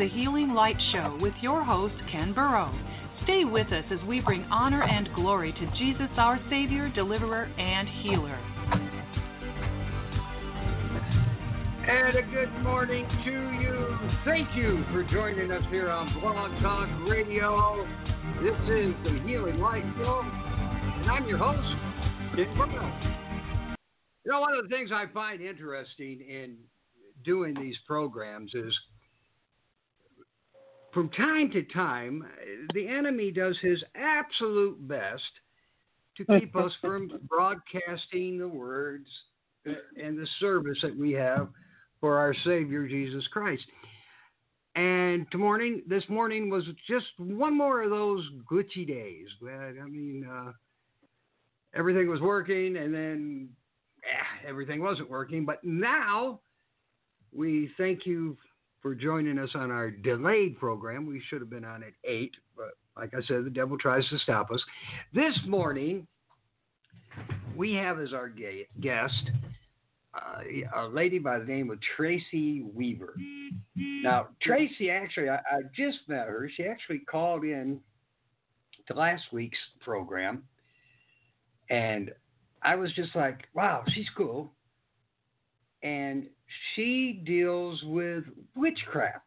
the Healing Light Show with your host, Ken Burrow. Stay with us as we bring honor and glory to Jesus, our Savior, Deliverer, and Healer. And a good morning to you. Thank you for joining us here on Blog Talk Radio. This is the Healing Light Show, and I'm your host, Dick Burrow. You know, one of the things I find interesting in doing these programs is from time to time, the enemy does his absolute best to keep us from broadcasting the words and the service that we have for our Savior Jesus Christ. And morning, this morning was just one more of those glitchy days. But, I mean, uh, everything was working, and then eh, everything wasn't working. But now we thank you for joining us on our delayed program. We should have been on at 8, but like I said, the devil tries to stop us. This morning, we have as our guest uh, a lady by the name of Tracey Weaver. Now, Tracey, actually, I, I just met her. She actually called in to last week's program, and I was just like, wow, she's cool. And she deals with witchcraft.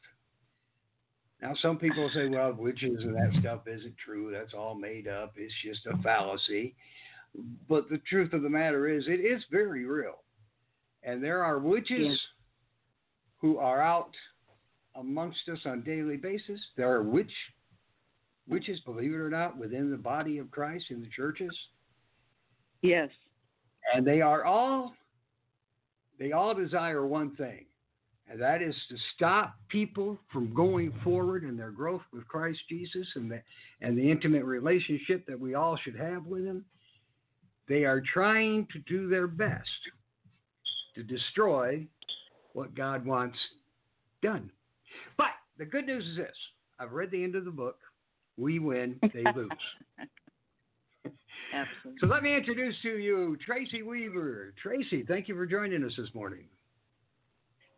Now, some people say, well, witches and that stuff isn't true. That's all made up. It's just a fallacy. But the truth of the matter is, it is very real. And there are witches Yes. who are out amongst us on a daily basis. There are witch witches, believe it or not, within the body of Christ in the churches. Yes. And they are all they all desire one thing, and that is to stop people from going forward in their growth with Christ Jesus and the and the intimate relationship that we all should have with him. They are trying to do their best to destroy what God wants done. But the good news is this I've read the end of the book. We win, they lose. Absolutely. So let me introduce to you Tracey Weaver. Tracey, thank you for joining us this morning.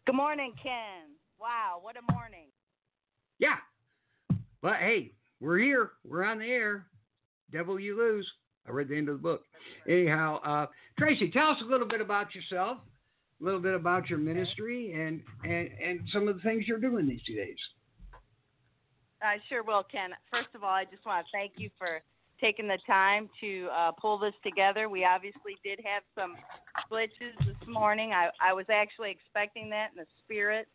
Good morning, Ken. Wow, what a morning. Yeah. But hey, we're here. We're on the air. Devil, you lose. I read the end of the book. Anyhow, uh, Tracey, tell us a little bit about yourself, a little bit about your ministry, and, and, and some of the things you're doing these two days. I sure will, Ken. First of all, I just want to thank you for taking the time to uh, pull this together. We obviously did have some glitches this morning. I, I was actually expecting that in the spirit.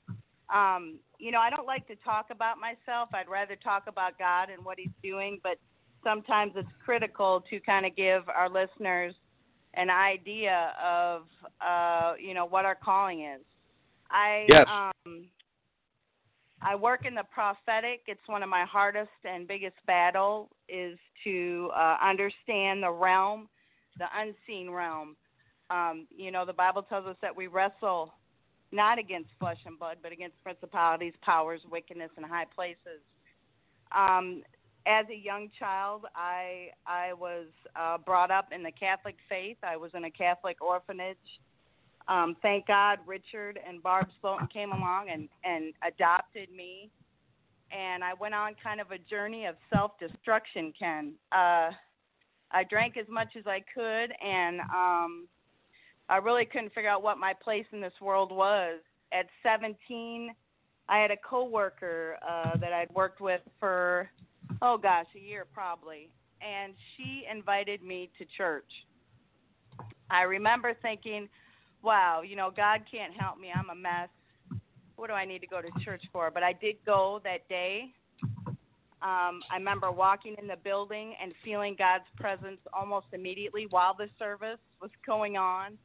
Um, you know, I don't like to talk about myself. I'd rather talk about God and what He's doing, but sometimes it's critical to kind of give our listeners an idea of, uh, you know, what our calling is. I Yes. um, I work in the prophetic. It's one of my hardest and biggest battle is to uh, understand the realm, the unseen realm. Um, you know, the Bible tells us that we wrestle not against flesh and blood, but against principalities, powers, wickedness and high places. Um, as a young child, I I was uh, brought up in the Catholic faith. I was in a Catholic orphanage um, thank God Richard and Barb Sloan came along and, and adopted me. And I went on kind of a journey of self destruction, Ken. Uh, I drank as much as I could, and um, I really couldn't figure out what my place in this world was. At 17, I had a coworker uh, that I'd worked with for, oh gosh, a year probably. And she invited me to church I remember thinking, wow, you know, God can't help me. I'm a mess. What do I need to go to church for? But I did go that day. Um, I remember walking in the building and feeling God's presence almost immediately while the service was going on.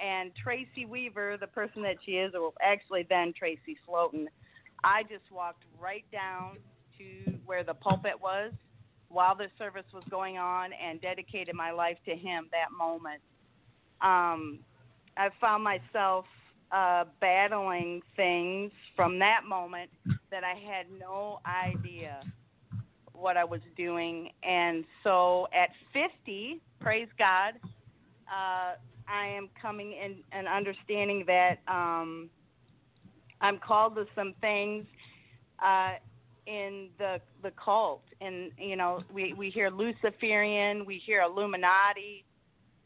And Tracey Weaver, the person that she is, or actually then Tracey Slotin, I just walked right down to where the pulpit was while the service was going on and dedicated my life to him that moment. Um, I found myself uh, battling things from that moment that I had no idea what I was doing. And so at 50, praise God, uh, I am coming in and understanding that um, I'm called to some things uh, in the the cult, and you know we we hear Luciferian, we hear Illuminati,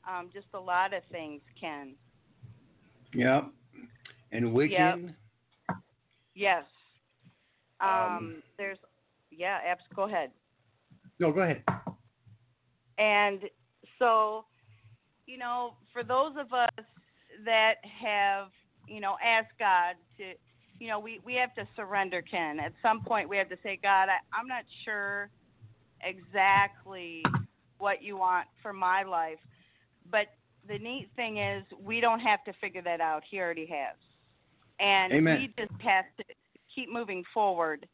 um, just a lot of things. Ken. Yep. And Wiccan. Yep. Yes. Um, Um, there's yeah. Abs. Go ahead. No, go ahead. And so, you know, for those of us that have, you know, asked God to, you know, we, we have to surrender, Ken. At some point, we have to say, God, I, I'm not sure exactly what you want for my life. But the neat thing is, we don't have to figure that out. He already has. And Amen. we just have to keep moving forward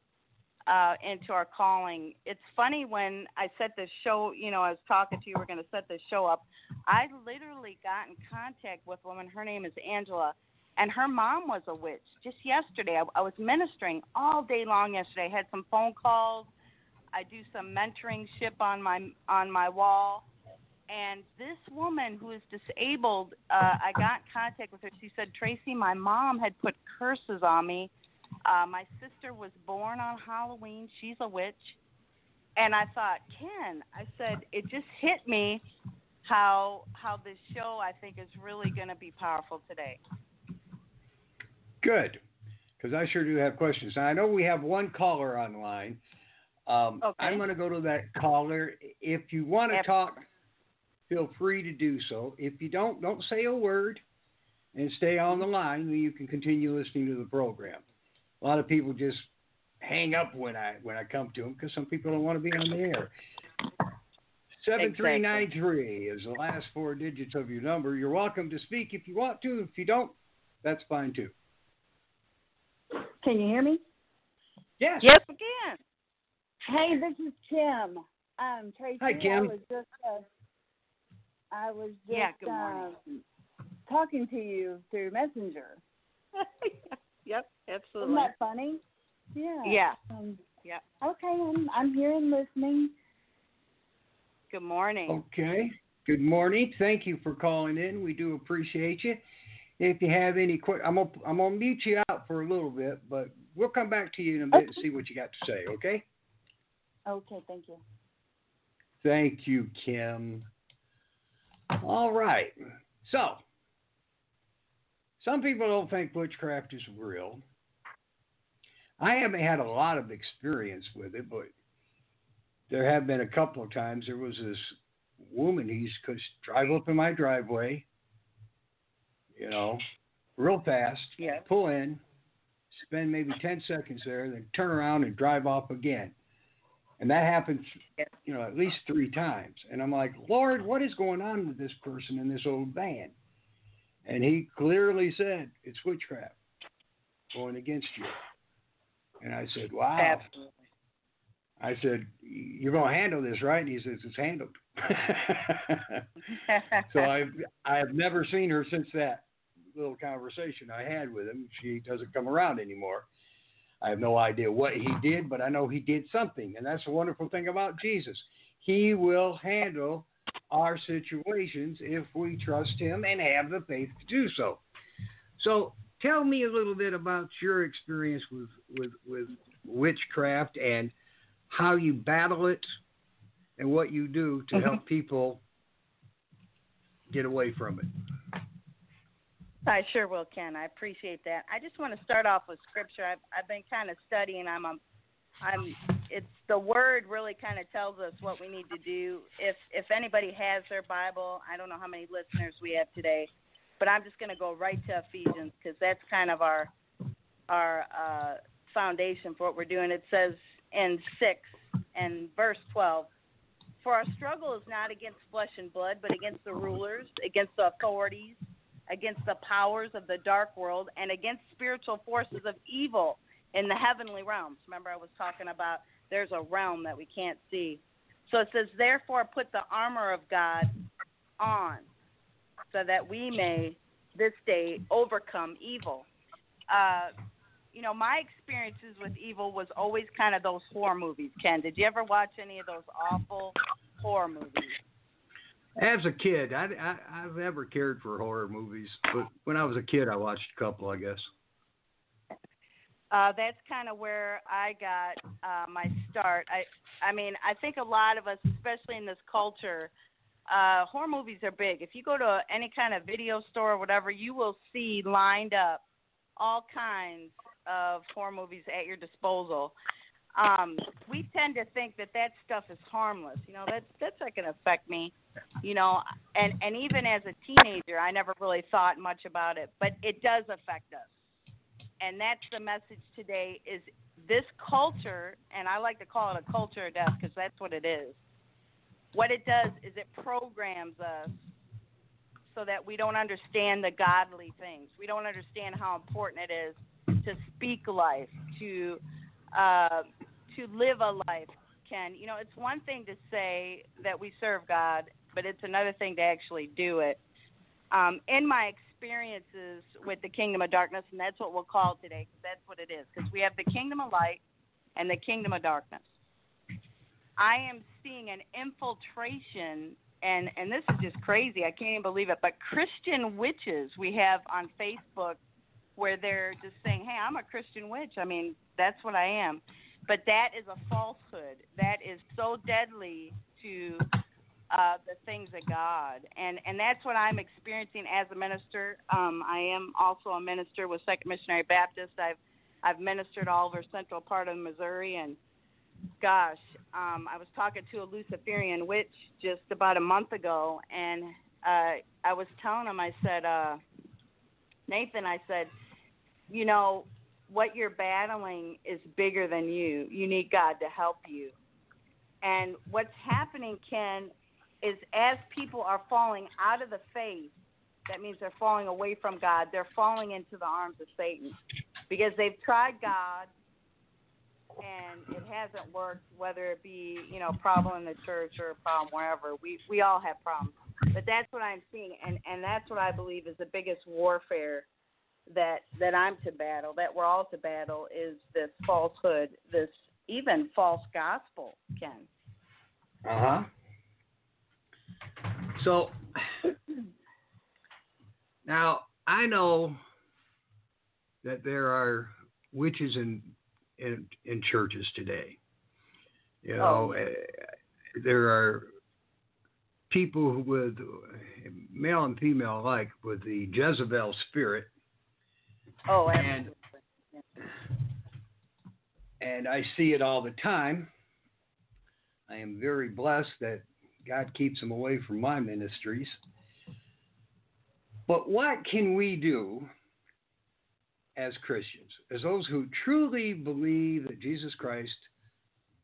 uh, into our calling. It's funny when I set this show, you know, I was talking to you, we're going to set this show up. I literally got in contact with a woman, her name is Angela, and her mom was a witch. Just yesterday, I, I was ministering all day long yesterday. I had some phone calls. I do some mentoring ship on my on my wall. And this woman who is disabled, uh, I got in contact with her. She said, Tracey, my mom had put curses on me uh, my sister was born on Halloween. She's a witch. And I thought, Ken, I said, it just hit me how how this show I think is really going to be powerful today. Good. Because I sure do have questions. Now, I know we have one caller online. Um, Okay. I'm going to go to that caller. If you want to talk, feel free to do so. If you don't, don't say a word and stay on the line. You can continue listening to the program. A lot of people just hang up when I when I come to them because some people don't want to be on the air. Seven three nine three is the last four digits of your number. You're welcome to speak if you want to. If you don't, that's fine too. Can you hear me? Yes. Yes, again. Hey, this is Kim. Um, Tracey, Hi, Kim. I was just, uh, I was just Yeah, good morning. um, talking to you through Messenger. yep, absolutely. Isn't absolutely. that funny? Yeah. Yeah. Um, Yeah. Okay, I'm I'm here and listening. Good morning. Okay. Good morning. Thank you for calling in. We do appreciate you. If you have any quick, I'm gonna I'm gonna mute you out for a little bit, but we'll come back to you in a bit and see what you got to say. Okay. Okay, thank you. Thank you, Kim. All right. So, some people don't think witchcraft is real. I haven't had a lot of experience with it, but there have been a couple of times. There was this woman who used to drive up in my driveway, you know, real fast, Yeah. pull in, spend maybe 10 seconds there, then turn around and drive off again. And that happens, you know, at least three times. And I'm like, Lord, what is going on with this person in this old van? And he clearly said, it's witchcraft going against you. And I said, wow. Absolutely. I said, you're going to handle this, right? And he says, it's handled. so I've I've never seen her since that little conversation I had with him. She doesn't come around anymore. I have no idea what he did, but I know he did something, and that's the wonderful thing about Jesus. He will handle our situations if we trust him and have the faith to do so. So, tell me a little bit about your experience with with with witchcraft and how you battle it and what you do to mm-hmm. help people get away from it. I sure will, Ken. I appreciate that. I just want to start off with scripture. I've I've been kind of studying. I'm I'm it's the word really kind of tells us what we need to do. If if anybody has their Bible, I don't know how many listeners we have today, but I'm just going to go right to Ephesians because that's kind of our our uh, foundation for what we're doing. It says in six and verse twelve, for our struggle is not against flesh and blood, but against the rulers, against the authorities, against the powers of the dark world, and against spiritual forces of evil in the heavenly realms. Remember, I was talking about there's a realm that we can't see. So it says, therefore, put the armor of God on, so that we may this day overcome evil. Uh, you know, my experiences with evil was always kind of those horror movies. Ken, did you ever watch any of those awful horror movies? As a kid, I, I I've never cared for horror movies, but when I was a kid, I watched a couple, I guess. Uh, that's kind of where I got uh, my start. I, I mean, I think a lot of us, especially in this culture, uh, horror movies are big. If you go to any kind of video store or whatever, you will see lined up all kinds of horror movies at your disposal. Um, we tend to think that that stuff is harmless. You know, that that's not going to affect me. You know, and and even as a teenager, I never really thought much about it, but it does affect us and that's the message today is this culture and i like to call it a culture of death because that's what it is what it does is it programs us so that we don't understand the godly things we don't understand how important it is to speak life to uh, to live a life ken you know it's one thing to say that we serve god but it's another thing to actually do it um, in my experiences with the kingdom of darkness, and that's what we'll call today, because that's what it is. Because we have the kingdom of light and the kingdom of darkness. I am seeing an infiltration, and and this is just crazy. I can't even believe it. But Christian witches we have on Facebook, where they're just saying, "Hey, I'm a Christian witch." I mean, that's what I am. But that is a falsehood. That is so deadly to uh, the things of God, and and that's what I'm experiencing as a minister. Um, I am also a minister with Second Missionary Baptist. I've I've ministered all over central part of Missouri, and gosh, um, I was talking to a Luciferian witch just about a month ago, and uh, I was telling him, I said, uh, Nathan, I said, you know, what you're battling is bigger than you. You need God to help you. And what's happening, Ken, is as people are falling out of the faith, that means they're falling away from God. They're falling into the arms of Satan because they've tried God and it hasn't worked. Whether it be you know a problem in the church or a problem wherever, we we all have problems. But that's what I'm seeing, and and that's what I believe is the biggest warfare that that I'm to battle, that we're all to battle, is this falsehood, this even false gospel, Ken. Uh huh. So now I know that there are witches in in, in churches today. You know, Oh. uh, there are people with male and female alike with the Jezebel spirit, Oh, And- absolutely. and I see it all the time. I am very blessed that God keeps them away from my ministries. But what can we do as Christians, as those who truly believe that Jesus Christ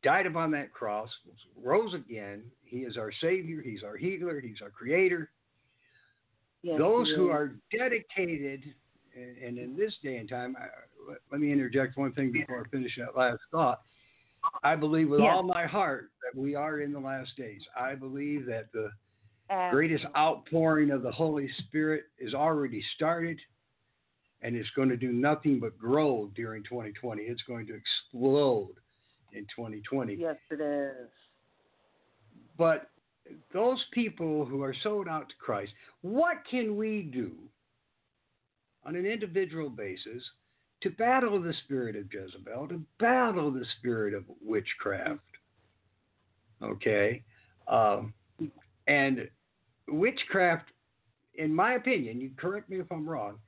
died upon that cross, rose again? He is our Savior, He's our healer, He's our Creator. Yes, those who are dedicated, and, and in this day and time, I, let, let me interject one thing before I finish that last thought. I believe with Yeah. all my heart that we are in the last days. I believe that the greatest outpouring of the Holy Spirit is already started, and it's going to do nothing but grow during 2020. It's going to explode in 2020. yes, it is. But those people who are sold out to Christ, what can we do on an individual basis to battle the spirit of Jezebel, to battle the spirit of witchcraft? Okay? Um, and witchcraft, in my opinion, you correct me if I'm wrong,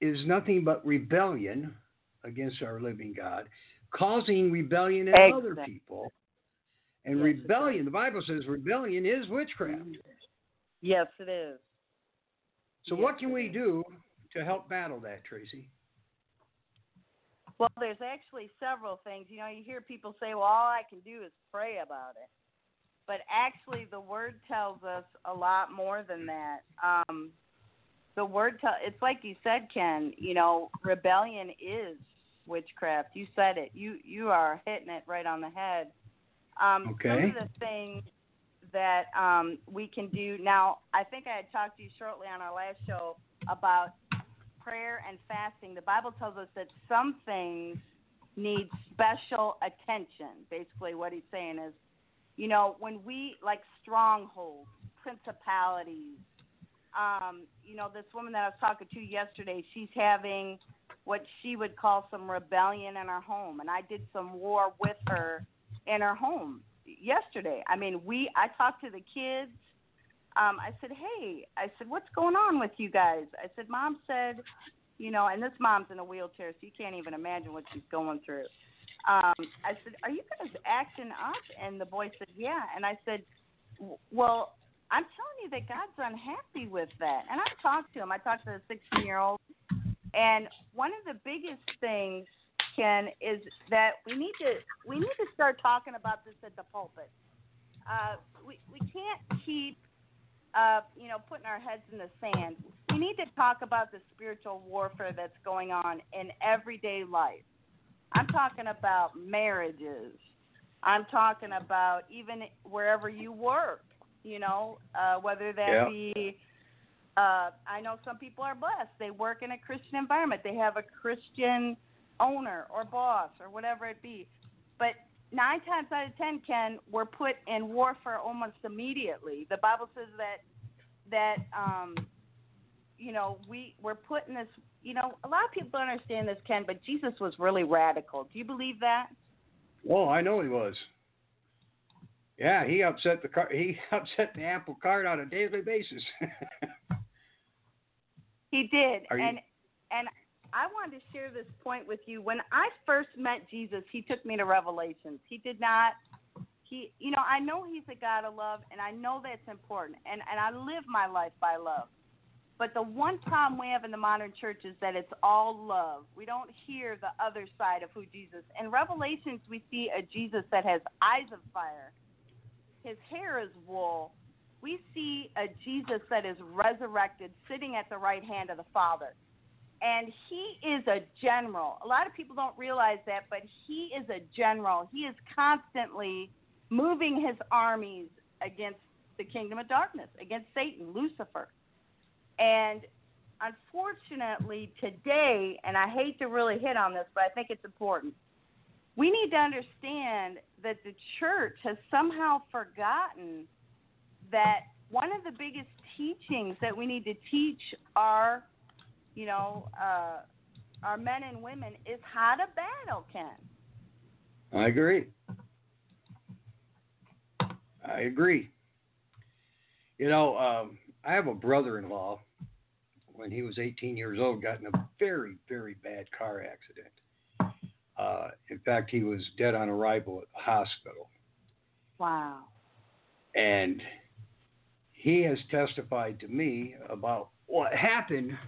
is nothing but rebellion against our living God. causing rebellion in other people. And Yes, rebellion, the Bible says rebellion is witchcraft. Yes, it is. So Yes, what can we do to help battle that, Tracey? Well, there's actually several things. You know, you hear people say, "Well, all I can do is pray about it," but actually, the Word tells us a lot more than that. Um, the Word tell it's like you said, Ken. You know, rebellion is witchcraft. You said it. You you are hitting it right on the head. Um, Okay. Some of the things that um, we can do now. I think I had talked to you shortly on our last show about prayer and fasting. The Bible tells us that some things need special attention. Basically, what he's saying is, you know, when we like strongholds, principalities. Um, you know, this woman that I was talking to yesterday, she's having what she would call some rebellion in her home, and I did some war with her in her home yesterday. I mean, we I talked to the kids. Um, I said, "Hey," I said, "What's going on with you guys?" I said, "Mom said, you know, and this mom's in a wheelchair, so you can't even imagine what she's going through." Um, I said, "Are you guys acting up?" And the boy said, "Yeah." And I said, "Well, I'm telling you that God's unhappy with that." And I talked to him. I talked to the 16 year old, and one of the biggest things Ken, is that we need to we need to start talking about this at the pulpit. Uh, we we can't keep uh, you know putting our heads in the sand. We need to talk about the spiritual warfare that's going on in everyday life. I'm talking about marriages. I'm talking about even wherever you work. You know, uh, whether that Yeah. be uh, I know some people are blessed. They work in a Christian environment. They have a Christian owner or boss or whatever it be. But nine times out of ten, Ken, we're put in warfare almost immediately. The Bible says that that um, you know we we're put in this. You know, a lot of people don't understand this, Ken, but Jesus was really radical. Do you believe that? Oh, I know he was. Yeah, he upset the car. He upset the apple cart on a daily basis. He did, Are you- and and I wanted to share this point with you. When I first met Jesus, he took me to Revelations. He did not. He, you know, I know he's a God of love, and I know that's important, and and I live my life by love. But the one problem we have in the modern church is that it's all love. We don't hear the other side of who Jesus. In Revelations, we see a Jesus that has eyes of fire. His hair is wool. We see a Jesus that is resurrected, sitting at the right hand of the Father. And he is a general. A lot of people don't realize that, but he is a general. He is constantly moving his armies against the kingdom of darkness, against Satan, Lucifer. And unfortunately, today, and I hate to really hit on this, but I think it's important, we need to understand that the church has somehow forgotten that one of the biggest teachings that we need to teach our, you know, uh, our men and women is how to battle, Ken. I agree. I agree. You know, um, I have a brother-in-law. When he was 18 years old, got in a very, very bad car accident. Uh, in fact, he was dead on arrival at the hospital. Wow. and he has testified to me about what happened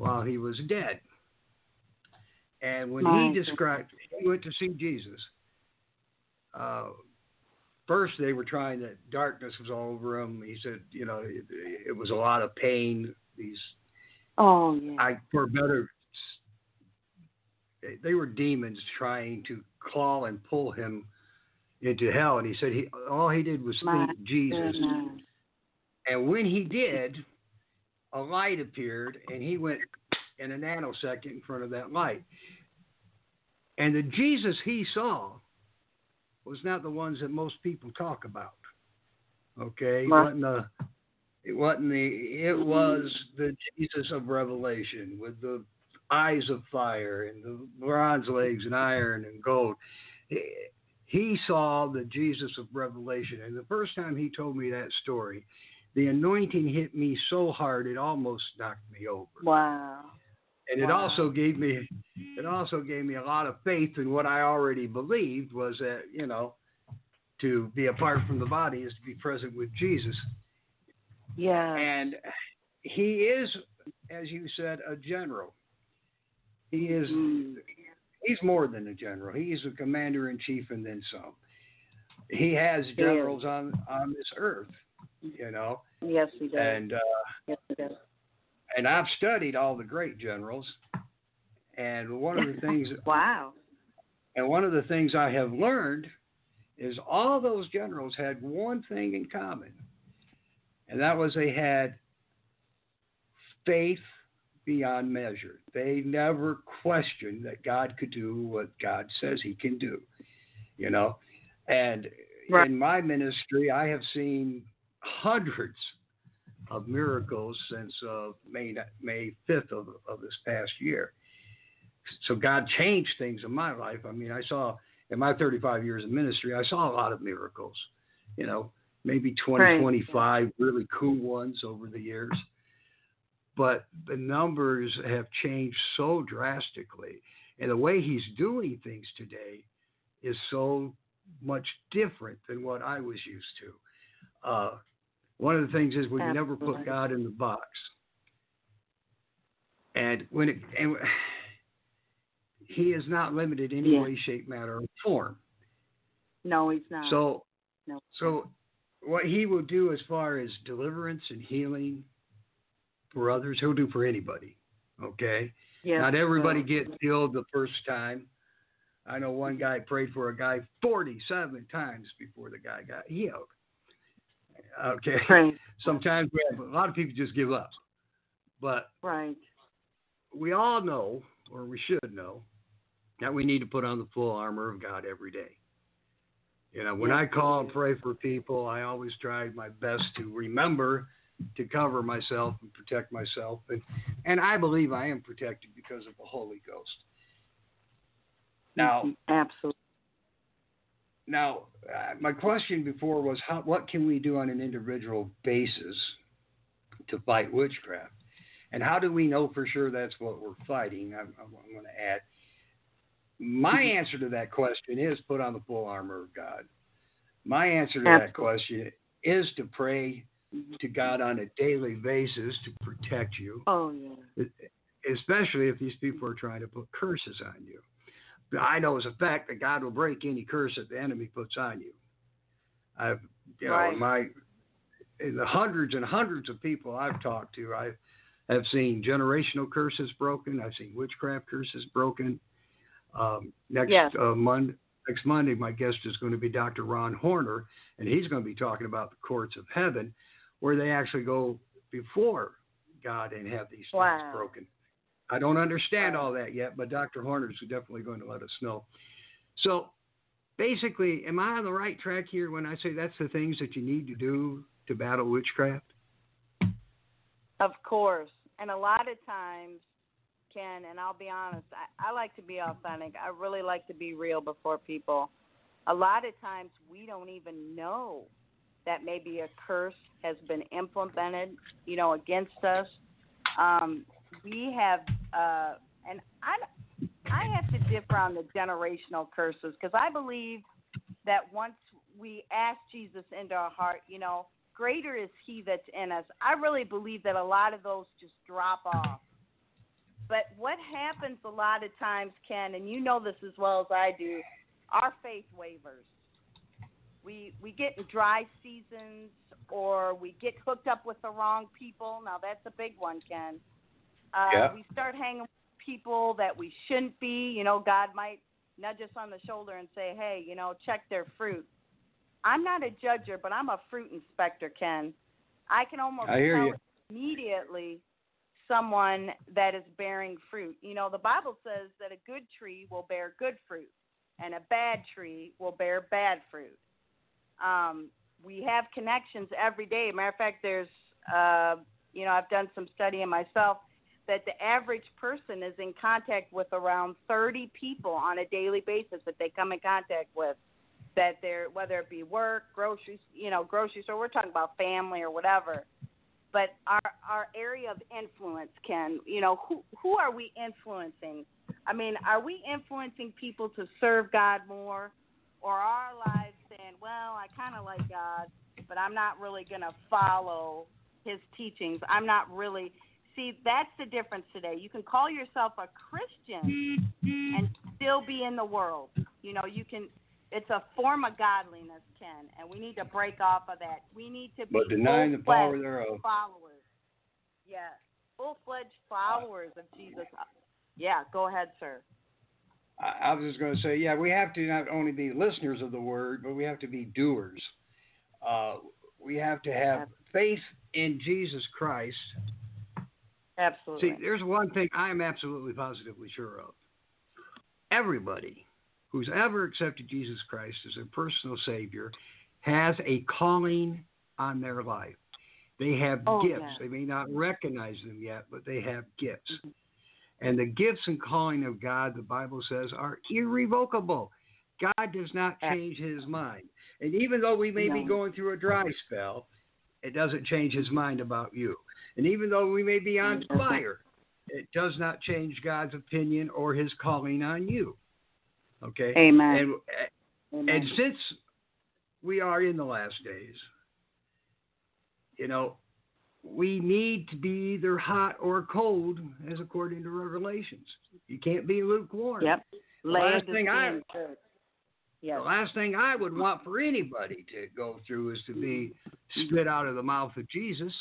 while he was dead. And when My he described, he went to see Jesus. Uh, first, they were trying that darkness was all over him. He said, you know, it, it was a lot of pain. These, Oh yeah. I for better, they- were demons trying to claw and pull him into hell. And he said he all he did was My speak Jesus. Goodness. And when he did, a light appeared, and he went in a nanosecond in front of that light. And the Jesus he saw was not the ones that most people talk about. Okay, it wasn't the, it wasn't the, it was the Jesus of Revelation with the eyes of fire and the bronze legs and iron and gold. He- He saw the Jesus of Revelation, and the first time he told me that story, the anointing hit me so hard it almost knocked me over. Wow. and it Wow. also gave me it also gave me a lot of faith in what I already believed was that you know to be apart from the body is to be present with Jesus. Yeah. And he is, as you said, a general. He is. Mm. He's more than a general. He's a commander in chief, and then some. He has generals on on this earth, you know, Yes, he does. and uh, yes, he does. and I've studied all the great generals. And one of the things, Wow. and one of the things I have learned is all those generals had one thing in common, and that was they had faith beyond measure. They never questioned that God could do what God says He can do, you know. And Right. in my ministry, I have seen hundreds of miracles since uh, May May fifth of, of this past year. So God changed things in my life. I mean, I saw in my 35 years of ministry, I saw a lot of miracles. You know, maybe 20, Right. 25 really cool ones over the years. But the numbers have changed so drastically, and the way He's doing things today is so much different than what I was used to. Uh, one of the things is we never put God in the box. And when it and he is not limited in any Yeah. way, shape, matter, or form. No, he's not. So no. so what he will do as far as deliverance and healing for others, he'll do for anybody. Okay? yes, Not everybody gets healed the first time. I know one guy prayed for a guy 47 times before the guy got healed. Okay. Right. Sometimes we have, a lot of people just give up. But Right. we all know, or we should know, that we need to put on the full armor of God every day. You know, when I call and pray for people, I always try my best to remember to cover myself and protect myself. And, and I believe I am protected because of the Holy Ghost. Now, Absolutely. Now, uh, my question before was, how, what can we do on an individual basis to fight witchcraft? And how do we know for sure that's what we're fighting? I'm, I'm, I'm going to add. My answer to that question is put on the full armor of God. My answer to that question is to pray to God on a daily basis to protect you Oh yeah. especially if these people are trying to put curses on you. I know as a fact that God will break any curse that the enemy puts on you. I've, you know, Right. in my in the hundreds and hundreds of people I've talked to, I have seen generational curses broken. I've seen witchcraft curses broken. Um, next Yes. uh, Monday, next Monday, my guest is going to be Dr. Ron Horner, and he's going to be talking about the courts of heaven, where they actually go before God and have these things broken. I don't understand all that yet, but Dr. Horner's definitely going to let us know. So basically, am I on the right track here when I say that's the things that you need to do to battle witchcraft? Of course. And a lot of times, Ken, and I'll be honest, I, I like to be authentic. I really like to be real before people. A lot of times we don't even know that maybe a curse has been implemented, you know, against us. Um, we have, uh, and I, I have to differ on the generational curses because I believe that once we ask Jesus into our heart, you know, greater is He that's in us. I really believe that a lot of those just drop off. But what happens a lot of times, Ken, and you know this as well as I do, our faith wavers. We we get in dry seasons, or we get hooked up with the wrong people. Now that's a big one, Ken. Uh, Yeah. We start hanging with people that we shouldn't be. You know, God might nudge us on the shoulder and say, "Hey, you know, check their fruit." I'm not a judger, but I'm a fruit inspector, Ken. I can almost I hear tell you. immediately someone that is bearing fruit. You know, the Bible says that a good tree will bear good fruit, and a bad tree will bear bad fruit. Um, we have connections every day. Matter of fact, there's, uh, you know, I've done some studying myself that the average person is in contact with around 30 people on a daily basis that they come in contact with. That they're whether it be work, groceries, you know, grocery store. We're talking about family or whatever. but our our area of influence can you know who who are we influencing i mean are we influencing people to serve god more or are our lives saying well i kind of like god but i'm not really going to follow his teachings i'm not really see that's the difference today you can call yourself a christian and still be in the world you know you can it's a form of godliness ken and we need to break off of that we need to be But denying the power full-fledged thereof. followers. Yeah, full fledged followers of Jesus. Yeah, go ahead, sir. I, I was just going to say, yeah, we have to not only be listeners of the word, but we have to be doers. Uh, we have to have faith in Jesus Christ. Absolutely. See, there's one thing I'm absolutely positively sure of. Everybody who's ever accepted Jesus Christ as their personal Savior has a calling on their life. They have Oh, gifts. yeah. They may not recognize them yet, but they have gifts. Mhm. And the gifts and calling of God, the Bible says, are irrevocable. God does not change his mind. And even though we may be going through a dry spell, it doesn't change his mind about you. And even though we may be on fire, it does not change God's opinion or his calling on you. Okay? Amen. And Amen. and since we are in the last days, you know, we need to be either hot or cold, as according to Revelations. You can't be lukewarm. yep. last thing I- Yes. The last thing I would want for anybody to go through is to be spit out of the mouth of Jesus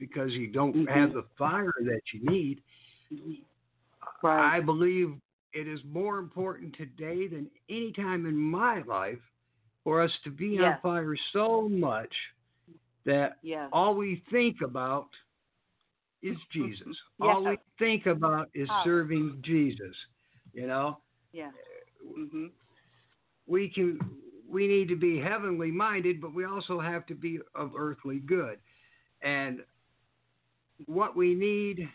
because you don't Mhm. have the fire that you need. Right. I believe it is more important today than any time in my life for us to be on fire so much that yes. all we think about is Jesus. Yeah. All we think about is Oh. serving Jesus. You know, Yeah. Mhm. we can we need to be heavenly minded, but we also have to be of earthly good. And what we need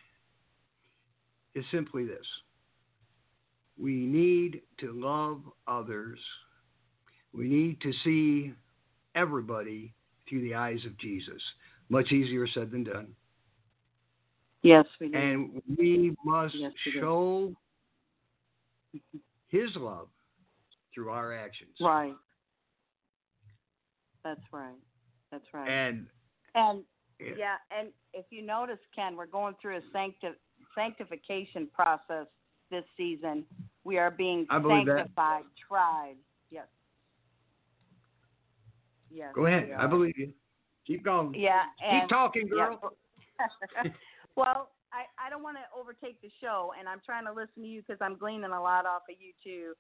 is simply this. We need to love others. We need to see everybody through the eyes of Jesus. Much easier said than done. Yes, we do. And we must Yes, we show his love through our actions. right. That's right. That's right. And And Yeah. yeah, and if you notice, Ken, we're going through a sancti- sanctification process this season. We are being believe that. sanctified tribes. Yes. Yes. go ahead. I believe you. Keep going. Yeah, and Keep talking, girl. Yeah. well, I, I don't want to overtake the show, and I'm trying to listen to you because I'm gleaning a lot off of you too.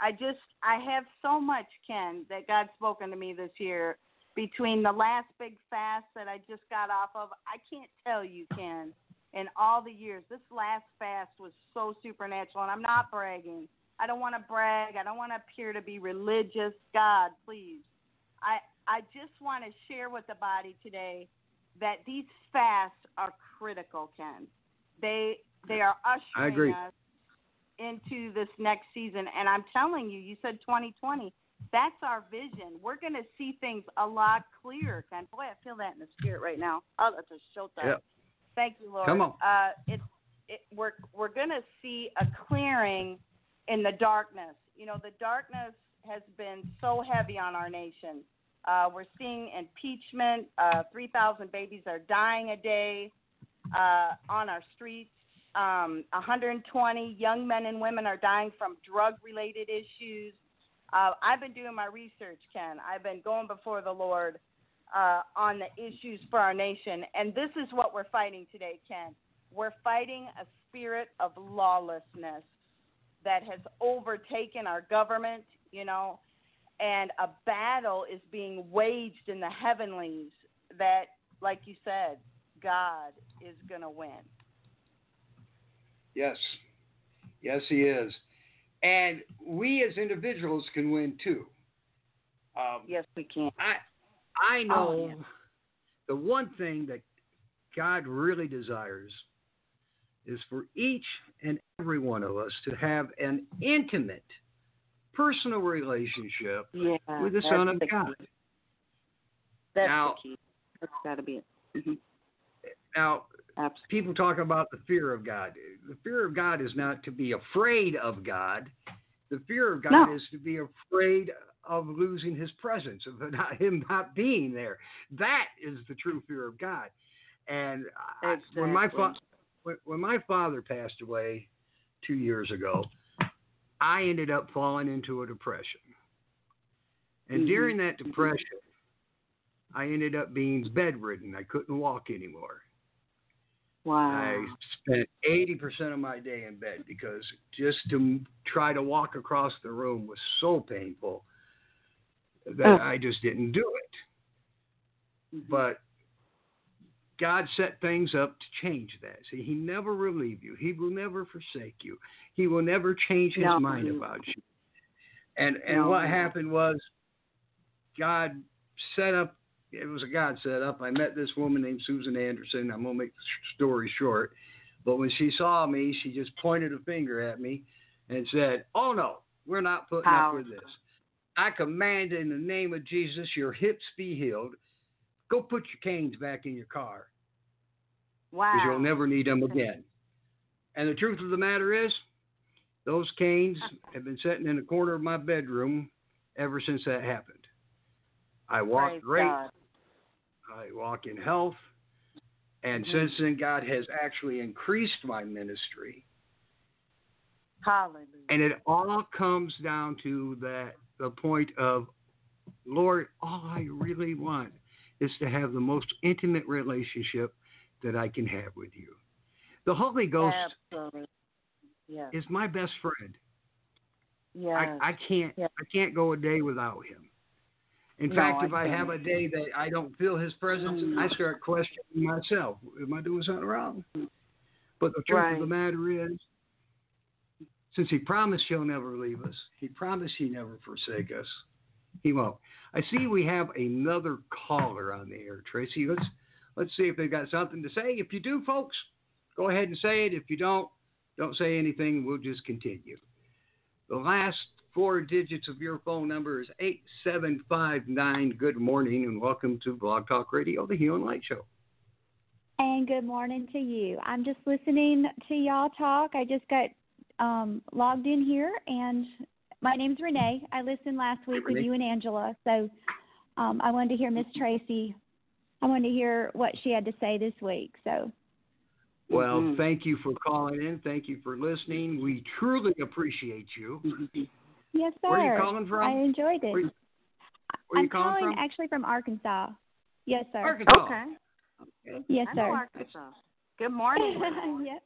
I just I have so much, Ken, that God's spoken to me this year. Between the last big fast that I just got off of, I can't tell you, Ken, in all the years, this last fast was so supernatural, and I'm not bragging. I don't want to brag. I don't want to appear to be religious. God, please. I I just want to share with the body today that these fasts are critical, Ken. They they are ushering us into this next season, and I'm telling you, you said 2020. That's our vision. We're going to see things a lot clearer, Ken. Boy, I feel that in the spirit right now. Oh, that's a showtime. Yep. Thank you, Lord. Come on. Uh, it's it, we're we're going to see a clearing in the darkness. You know, the darkness has been so heavy on our nation. Uh, we're seeing impeachment. Uh, 3,000 babies are dying a day uh, on our streets. Um, 120 young men and women are dying from drug related issues. Uh, I've been doing my research, Ken. I've been going before the Lord uh, on the issues for our nation. And this is what we're fighting today, Ken. We're fighting a spirit of lawlessness that has overtaken our government, you know, and a battle is being waged in the heavenlies that, like you said, God is going to win. Yes. Yes, he is. And we as individuals can win too. Um, yes, we can. I I know Oh, yeah. the one thing that God really desires is for each and every one of us to have an intimate, personal relationship Yeah. with the Son of the God. Key. That's Now- the key. That's got to be it. hmm Now, Absolutely. people talk about the fear of God. The fear of God is not to be afraid of God. The fear of God No. is to be afraid of losing His presence, of not, Him not being there. That is the true fear of God. And I, when my fa- when, my father passed away two years ago, I ended up falling into a depression. And Mhm. during that depression, I ended up being bedridden. I couldn't walk anymore. Wow. I spent 80% of my day in bed because just to try to walk across the room was so painful that Ugh. I just didn't do it. Mhm. But God set things up to change that. See, He never will leave you. He will never forsake you. He will never change His No. mind about you. And and No. what happened was, God set up. It was a God set up. I met this woman named Susan Anderson. I'm gonna make the story short, but when she saw me, she just pointed a finger at me and said, "Oh no, we're not putting up with this. I command in the name of Jesus, your hips be healed. Go put your canes back in your car wow. because you'll never need them again. And the truth of the matter is, those canes have been sitting in the corner of my bedroom ever since that happened. I walk Praise great. God. I walk in health. And Mhm. since then, God has actually increased my ministry. Hallelujah. And it all comes down to that the point of, Lord, all I really want is to have the most intimate relationship that I can have with you. The Holy Ghost is my best friend. yes. I, I can't Yes. I can't go a day without him. In No, fact, I if I have a day that I don't feel his presence, Mm. I start questioning myself. Am I doing something wrong? But the truth of the matter is, since he promised he'll never leave us, he promised he never forsake us. He won't. I see we have another caller on the air, Tracey. Let's let's see if they've got something to say. If you do, folks, go ahead and say it. If you don't, don't say anything. We'll just continue. The last four digits of your phone number is 8759. Good morning and welcome to Blog Talk Radio, the Healing Light Show. And good morning to you. I'm just listening to y'all talk. I just got um, logged in here, and my name's Renee. I listened last week with you and Angela, so um, I wanted to hear Miss Tracey. I wanted to hear what she had to say this week. So Well, Mhm. thank you for calling in. Thank you for listening. We truly appreciate you. Yes, sir. Where are you calling from? I enjoyed it. Where you- Where I'm calling calling from? actually from Arkansas. Yes, sir. Arkansas. Okay. Yes, I sir. Arkansas. Good morning. Yep.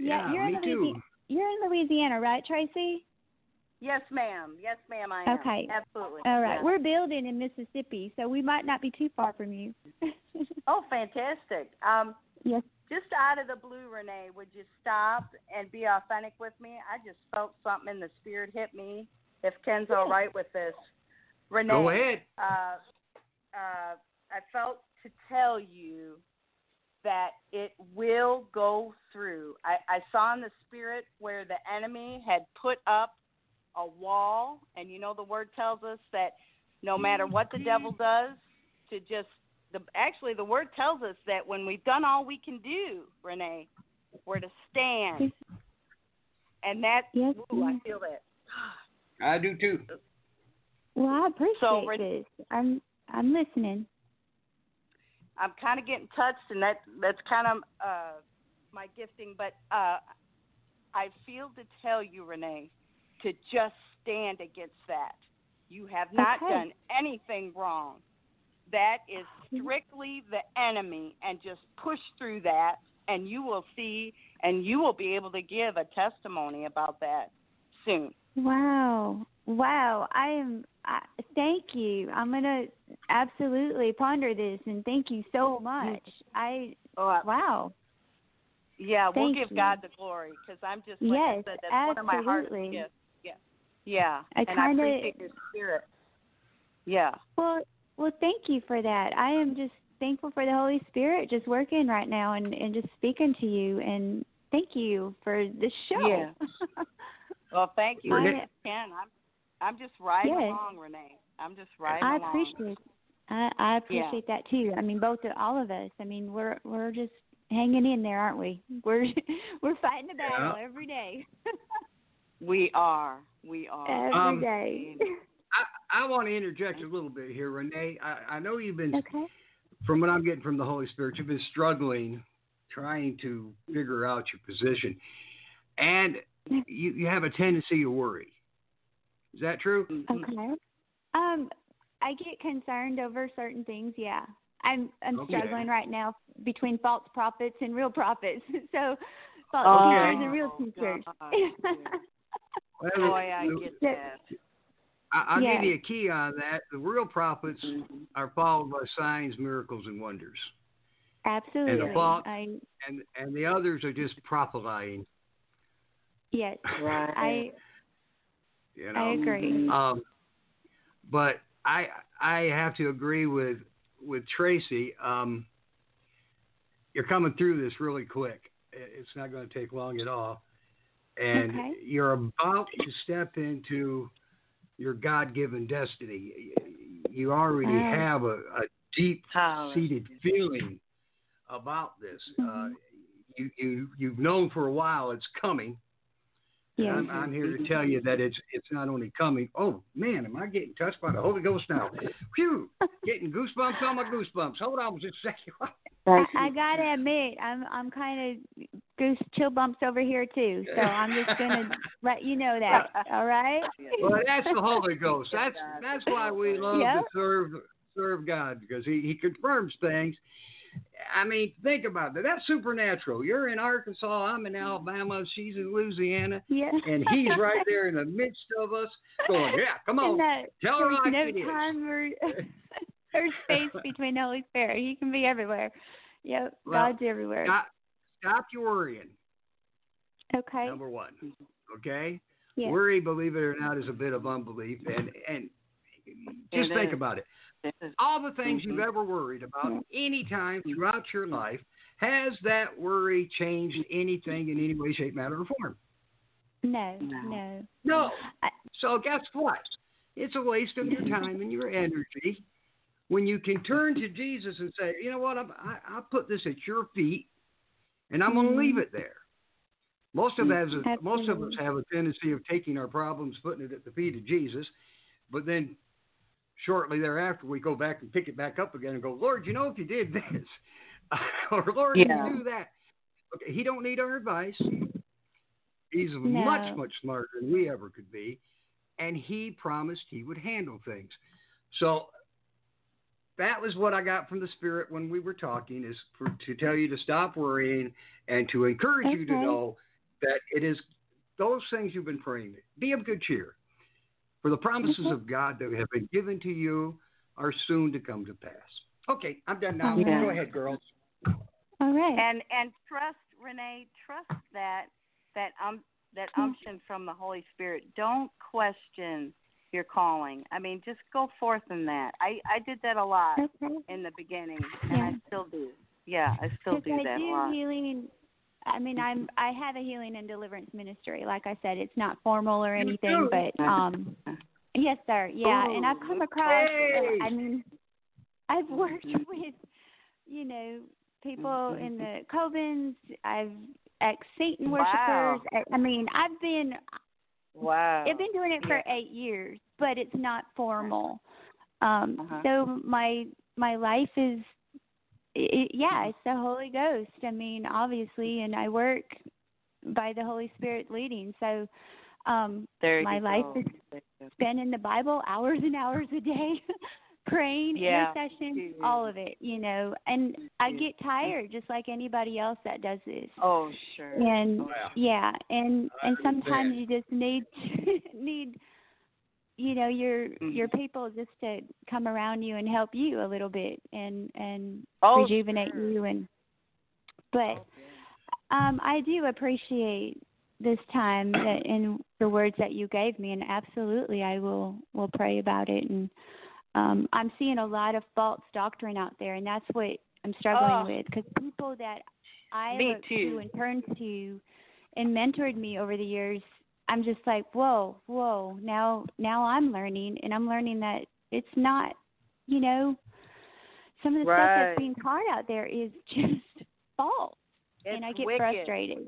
Yeah, you're me in too. Louisiana. You're in Louisiana, right, Tracey? yes, ma'am. Yes, ma'am. I am. Okay. Absolutely. All right. Yes. We're building in Mississippi, so we might not be too far from you. Oh, fantastic. Um, yes. Just out of the blue, Renee, would you stop and be authentic with me? I just felt something in the spirit hit me. If Ken's all right with this, Renee. Go ahead. Uh, uh, I felt to tell you that it will go through. I, I saw in the spirit where the enemy had put up a wall, and you know the word tells us that no matter what the devil does, to just the actually the word tells us that when we've done all we can do, Renee, we're to stand, and that Yes, ooh, I feel that. I do too. Well, I appreciate So, Ren- this. I'm I'm listening. I'm kind of getting touched, and that that's kind of uh, my gifting. But uh, I feel to tell you, Renee, to just stand against that. You have not Okay. done anything wrong. That is strictly the enemy, and just push through that, and you will see, and you will be able to give a testimony about that soon. Wow. Wow. I am I, thank you. I'm going to absolutely ponder this and thank you so much. I oh, I- wow. Yeah, we'll give you. God the glory because I'm just like Yes, I said, that's one of my heart's absolutely. gifts. Yeah, yeah, I and kinda- appreciate your spirit. Yeah, Well, well, thank you for that. I am just thankful for the Holy Spirit just working right now and and just speaking to you and thank you for the show. Yeah. well, thank you, I- Ken. I'm I'm just riding Yes. along, Renee. I'm just riding I along. appreciate I, I appreciate that too. I mean, both of all of us. I mean, we're we're just hanging in there, aren't we? We're we're fighting a battle Yeah. every day. We are. We are. Every Um, day. I, I want to interject a little bit here, Renee. I, I know you've been, okay. from what I'm getting from the Holy Spirit, you've been struggling, trying to figure out your position, and you, you have a tendency to worry. Is that true? Okay. Um, I get concerned over certain things. Yeah, I'm I'm Okay. struggling right now between false prophets and real prophets. so, false Oh, teachers and real teachers. God, yeah. Well, Boy, I get that. I, I'll Yeah. give you a key on that. The real prophets Mhm. are followed by signs, miracles, and wonders, Absolutely. false- I and and the others are just prophesying. yes. Right. I You know. I agree. Um, but I I have to agree with with Tracey. Um, you're coming through this really quick. It's not going to take long at all, and Okay. you're about to step into your God-given destiny. You already have a, a deep-seated feeling about this. Uh, you you you've known for a while it's coming. And yes. I'm, I'm here to tell you that it's it's not only coming. Oh man, am I getting touched by the Holy Ghost now? Phew, getting goosebumps on my goosebumps. Hold on just a second. I, I gotta admit, I'm I'm kind of goose chill bumps over here too. So I'm just gonna let you know that. All right. well, that's the Holy Ghost. That's that's why we love Yep. to serve serve God because He He confirms things. I mean, think about that. That's supernatural. You're in Arkansas. I'm in Alabama. She's in Louisiana, Yeah. and He's right there in the midst of us, going, "Yeah, come on, that tell her there's like no it is." time or or space between the Holy Spirit. He can be everywhere. Yep. Well, God's everywhere. Stop, stop your worrying. okay. Number one. Okay. Yeah. Worry, believe it or not, is a bit of unbelief, and and just It think is. about it. It is. All the things you've Mhm. ever worried about any time throughout your life, has that worry changed anything in any way, shape, matter, or form? No. No. No. No. I- So guess what? It's a waste of your time and your energy when you can turn to Jesus and say, you know what, I'm, I, I'll put this at your feet, and I'm going to leave it there. Most of us, Mm-hmm. most of us have a tendency of taking our problems, putting it at the feet of Jesus, but then shortly thereafter we go back and pick it back up again and go, Lord, you know if you did this, or Lord, Yeah. you do that. Okay, he don't need our advice. He's No. much, much smarter than we ever could be, and he promised he would handle things. So that was what I got from the Spirit when we were talking, is for, to tell you to stop worrying and to encourage you to know that it is those things you've been praying. Be of good cheer, for the promises Okay. of God that have been given to you are soon to come to pass. Okay, I'm done now. Yeah. Go ahead, girls. All right. and and trust Renee, trust that that um that Hmm. unction from the Holy Spirit. Don't question your calling. I mean, just go forth in that. I I did that a lot okay. in the beginning, and Yeah. I still do. Yeah, I still do I that do a lot. healing. I mean, I'm I have a healing and deliverance ministry. Like I said, it's not formal or anything, but um, yes, sir. Yeah, and I've come across. okay. I mean, I've worked with, you know, people in the covens. I've ex Satan Wow. worshipers. I, I mean, I've been Wow. I've been doing it for eight years, but it's not formal. Um, Uh-huh. So my my life is, it, yeah, it's the Holy Ghost. I mean, obviously, and I work by the Holy Spirit leading. So um, there my life go. is There spent in the Bible hours and hours a day, praying, Yeah. intercession, all of it, you know. And I get tired, just like anybody else that does this. Oh, sure. And Wow. yeah, and I and sometimes you just need need you know your Mhm. your people just to come around you and help you a little bit and and Oh, rejuvenate sure. you and but um I do appreciate this time that and the words that you gave me and absolutely I will will pray about it and um I'm seeing a lot of false doctrine out there and that's what I'm struggling Oh. with because people that I look to and turn to and mentored me over the years I'm just like whoa whoa now now I'm learning and I'm learning that it's not you know some of the stuff Right. that's being taught out there is just false, It's and I get wicked. frustrated.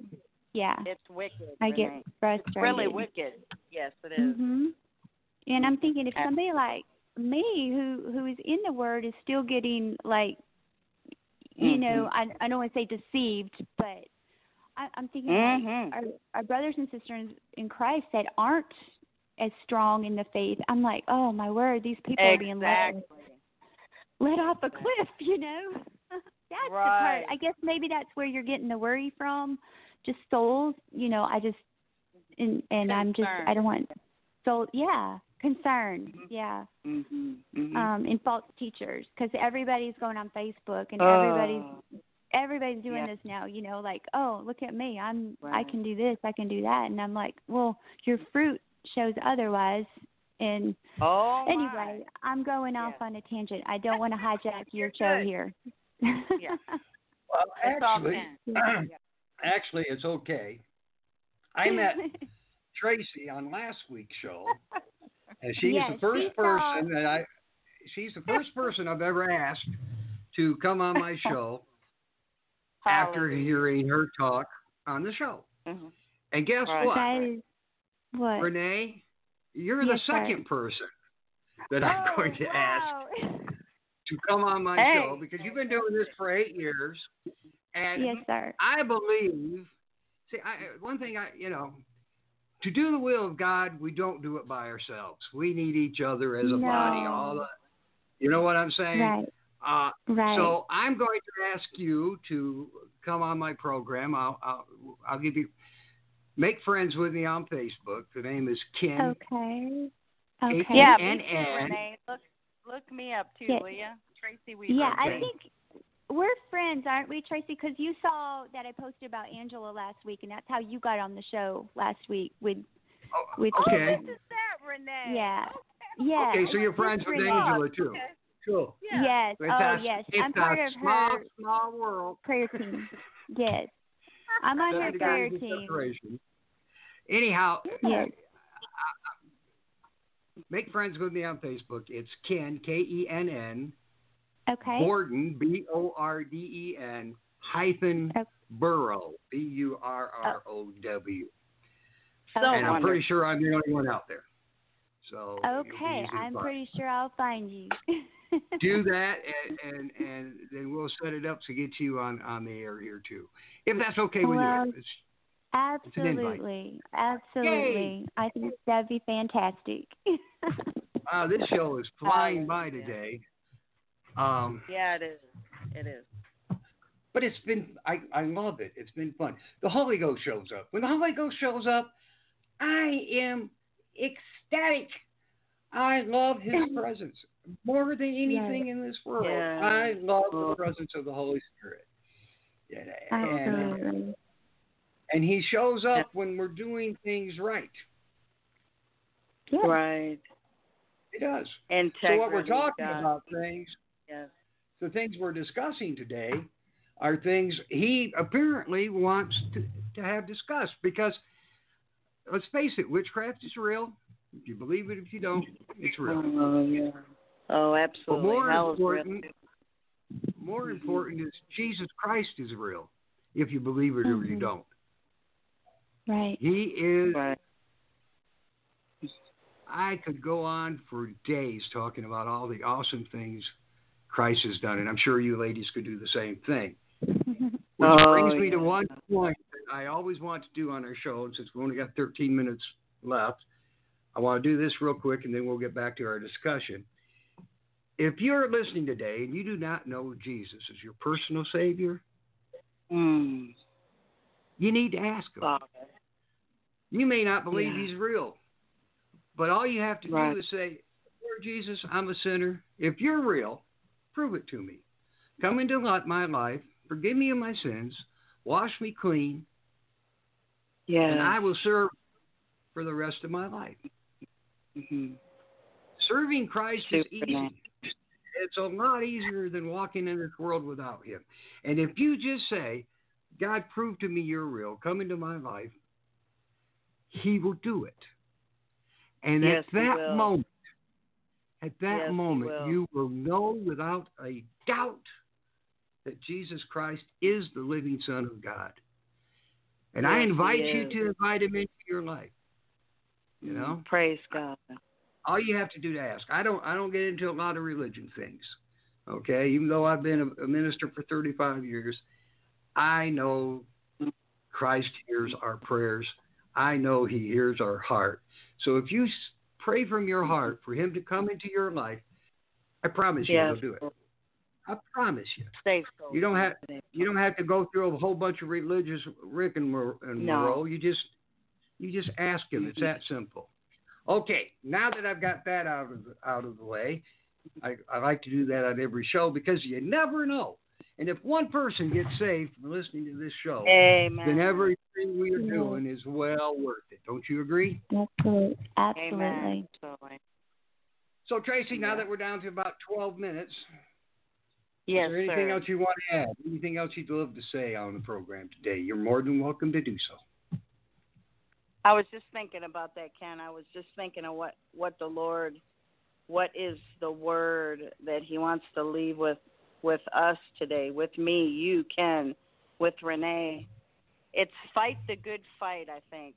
Yeah, It's wicked. I get frustrated. It's really wicked. Yes, it is. Mm-hmm. And I'm thinking if somebody like me who who is in the word is still getting like you know, I I don't want to say deceived, but I, I'm thinking like, Mhm. our our brothers and sisters in Christ that aren't as strong in the faith. I'm like, oh my word, these people are being let Exactly. let off a cliff, you know. that's the part. I guess maybe that's where you're getting the worry from, just souls. You know, I just and and I'm just I don't want so Yeah, concern. Mhm. Yeah, Mhm. Mhm. um, and false teachers because everybody's going on Facebook and Oh, everybody's everybody's doing yeah. this now. You know, like oh look at me, I'm I can do this, I can do that, and I'm like, well, your fruit shows otherwise. And Oh my. Anyway, I'm going off Yes. on a tangent. I don't want to hijack your You're show good. here. Yeah. Well, It's all actually, actually, it's okay. I met Tracey on last week's show, and she's Yes, the first she saw- person that I. She's the first person I've ever asked to come on my show after hearing her talk on the show. Mhm. And guess Right. what, that is what? Renee? You're Yes, the sir. second person that I'm Oh, going to ask to come on my Hey. show because you've been doing this for eight years, and yes, sir. I believe. See, I, one thing I, you know, to do the will of God, we don't do it by ourselves. We need each other as a body. No. All the, you know what I'm saying? Right. Uh, Right. So I'm going to ask you to come on my program. I'll, I'll, I'll give you, make friends with me on Facebook. The name is Ken. okay. Eight- Okay. Yeah, And- me too, and- Renee. Look, look me up too, Yeah. will ya? Tracey Weaver. Yeah, I think we're friends, aren't we, Tracey? Because you saw that I posted about Angela last week, and that's how you got on the show last week with Oh, with okay. Oh, this is that, Renee. Yeah. Yeah. Okay, so you're friends with Angela too. Okay. Cool. Yeah. Yes. It's oh, a, yes. It's I'm part of small, her small world. prayer team. Yes. I'm on her prayer team. separation. Anyhow, Yes. Uh, uh, make friends with me on Facebook. It's Ken K E N N Okay. Borden B O R D E N hyphen Okay. Burrow B U R R O W. So And I'm pretty sure I'm the only one out there. So Okay. I'm find. pretty sure I'll find you. do that and, and and then we'll set it up to get you on on the air here too. If that's okay with Well, you. It's, an invite. Absolutely. Absolutely. I think that'd be fantastic. wow, this show is flying by today. Um, Yeah, it is. It is. but it's been I, I love it. It's been fun. The Holy Ghost shows up. When the Holy Ghost shows up, I am ecstatic. I love his presence more than anything in this world. Yeah. I love the presence of the Holy Spirit. Yeah, and, uh, Absolutely. and he shows up when we're doing things right. Yes. Right. He does. Integrity. So what we're talking God. about things, Yes. the things we're discussing today, are things he apparently wants to, to have discussed. Because let's face it, witchcraft is real. If you believe it, if you don't, it's real. Oh yeah. Oh, But absolutely. more Hell is real. important, more important is Jesus Christ is real. If you believe it or you Mhm. don't, Right. He is. Right. I could go on for days talking about all the awesome things Christ has done, and I'm sure you ladies could do the same thing. Which Oh, brings me to one point that I always want to do on our show, and since we only got 13 minutes left, I want to do this real quick, and then we'll get back to our discussion. If you're listening today and you do not know Jesus as your personal Savior, Mm. you need to ask Him. Father. You may not believe Yeah. he's real, but all you have to Right. do is say, Lord Jesus, I'm a sinner. If you're real, prove it to me. Come into my life, forgive me of my sins, wash me clean, and I will serve for the rest of my life. hmm Serving Christ is Super nice. easy. It's a lot easier than walking in this world without him. And if you just say, God, prove to me you're real, come into my life, he will do it. And Yes, at that moment, At that Yes, moment, will. you will know without a doubt that Jesus Christ is the living Son of God. And I Yes, He invite you to invite him into your life. You know? Praise God. all you have to do to ask. I don't I don't get into a lot of religion things. Okay, even though I've been a, a minister for 35 years, I know Christ hears our prayers. I know he hears our heart. So if you pray from your heart for him to come into your life, I promise you Yes. he'll do it. I promise you. Stay so. You don't have you don't have to go through a whole bunch of religious rick and, Mor- and No. roll. You just you just ask him. It's that simple. Okay, now that I've got that out of the, out of the way, I, I like to do that on every show because you never know. And if one person gets saved from listening to this show, Amen. then everything we are doing is well worth it. Don't you agree? Absolutely. Amen. Absolutely. Absolutely. So Tracey, now Yeah. that we're down to about 12 minutes, Yes, is there anything sir. else you want to add? Anything else you'd love to say on the program today? You're more than welcome to do so. I was just thinking about that, Ken. I was just thinking of what what the Lord, what is the word that He wants to leave with with us today, with me, you, Ken, with Renee. It's fight the good fight. I think,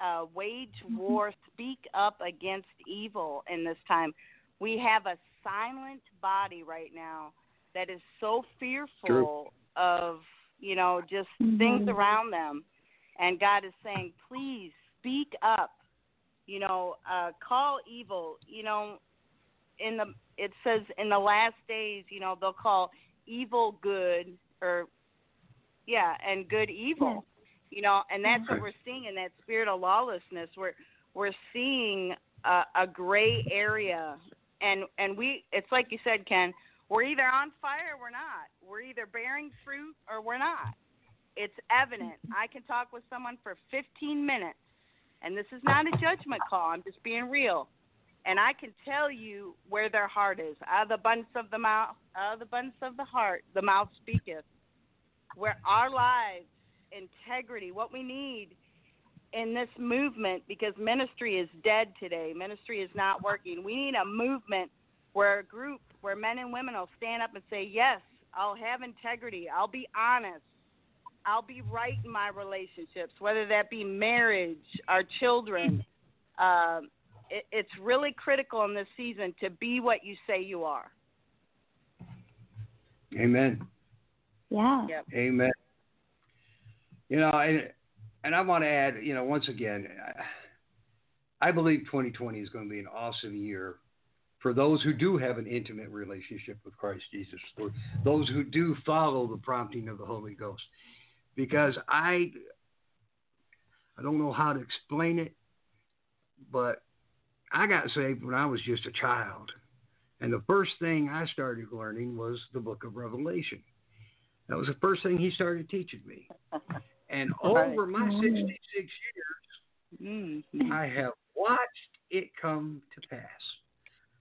uh, wage war, speak up against evil in this time. We have a silent body right now that is so fearful of you know just things Mhm. around them and God is saying, please speak up. You know, uh, call evil. You know, in the it says in the last days, you know, they'll call evil good or yeah, and good evil. You know, and that's what we're seeing in that spirit of lawlessness. We're we're seeing a, a gray area, and and we it's like you said, Ken. We're either on fire or we're not. We're either bearing fruit or we're not it's evident. I can talk with someone for 15 minutes, and this is not a judgment call. I'm just being real, and I can tell you where their heart is. Out of the abundance of the mouth, out of the abundance of the heart, the mouth speaketh. Where our lives, integrity, what we need in this movement, because ministry is dead today. Ministry is not working. We need a movement where a group, where men and women will stand up and say, "Yes, I'll have integrity. I'll be honest." I'll be right in my relationships, whether that be marriage, our children. Um, it, it's really critical in this season to be what you say you are. Amen. Yeah. Yep. Amen. You know, and and I want to add, you know, once again, I, I believe 2020 is going to be an awesome year for those who do have an intimate relationship with Christ Jesus, for those who do follow the prompting of the Holy Ghost, because I I don't know how to explain it, but I got saved when I was just a child. And the first thing I started learning was the book of Revelation. That was the first thing he started teaching me. And Right. over my Mm. 66 years, Mm-hmm. I have watched it come to pass.